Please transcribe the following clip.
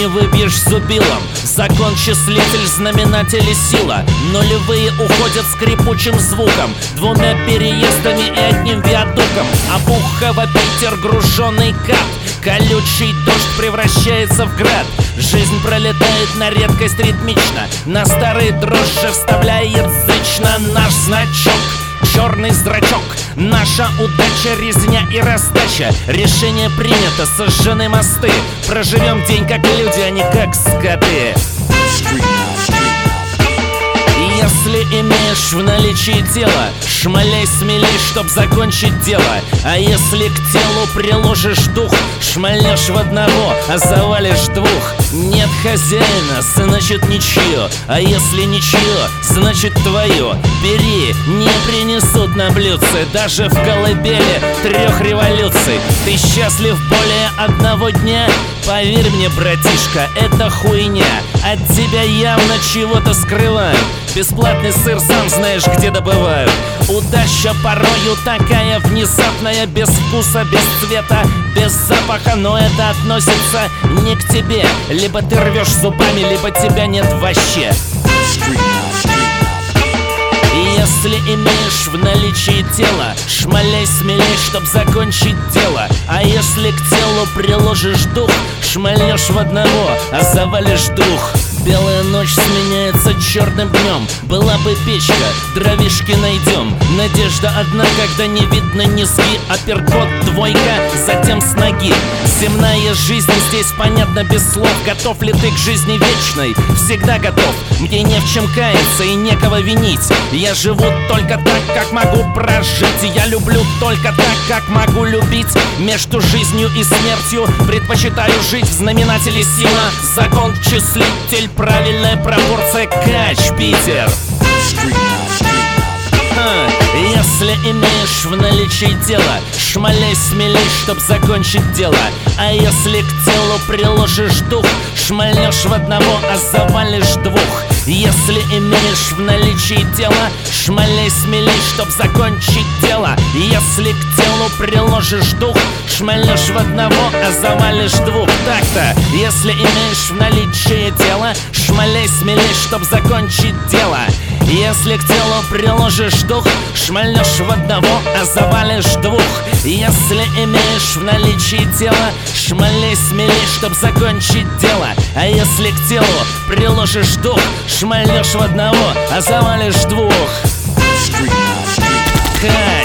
не выбьешь зубилом. Закон числитель, знаменатель и сила. Нулевые уходят скрипучим звуком Двумя переездами и одним виадуком. Обухово Питер груженный кат. Колючий дождь превращается в град. Жизнь пролетает на редкость ритмично. На старые дрожжи вставляет зычно наш значок черный зрачок. Наша удача, резня и раздача. Решение принято, сожжены мосты. Проживем день как люди, а не как скоты. Если имеешь в наличии тело Шмаляй смелей, чтоб закончить дело. А если к телу приложишь дух Шмальнешь в одного, а завалишь двух. Нет хозяина, значит ничье. А если ничье, значит твое. Бери, не принесут на блюдце Даже в колыбели трех революций. Ты счастлив более одного дня? Поверь мне, братишка, это хуйня. От тебя явно чего-то скрывают. Бесплатный сыр сам знаешь, где добывают. Удача порою такая внезапная Без вкуса, без цвета, без запаха Но это относится не к тебе. Либо ты рвешь зубами, либо тебя нет вообще если имеешь в наличии тело Шмаляй смелей, чтоб закончить дело. А если к телу приложишь дух Шмальнешь в одного, а завалишь двух Белая ночь сменяется черным днем Была бы печка, дровишки найдем Надежда одна, когда не видно низги. Апперкот, двойка, затем с ноги. Земная жизнь здесь понятна без слов. Готов ли ты к жизни вечной? Всегда готов. Мне не в чем каяться и некого винить. Я живу только так, как могу прожить. Я люблю только так, как могу любить. Между жизнью и смертью Предпочитаю жить. В знаменателе сила Закон числитель правильная пропорция кач, Питер если имеешь в наличии тело Шмаляй смелей, чтоб закончить дело. А если к телу приложишь дух Шмальнешь в одного, а завалишь двух. Если имеешь в наличии тело Шмаляй смелей, чтоб закончить дело. Если к телу приложишь дух Шмальнешь в одного, а завалишь двух. Так-то, если имеешь в наличии тело Шмаляй смелей, чтоб закончить дело. Если к телу приложишь дух, шмальнешь в одного, а завалишь двух. Если имеешь в наличии тело, шмаляй смелей, чтоб закончить дело. А если к телу приложишь дух, шмальнешь в одного, а завалишь двух. Кайф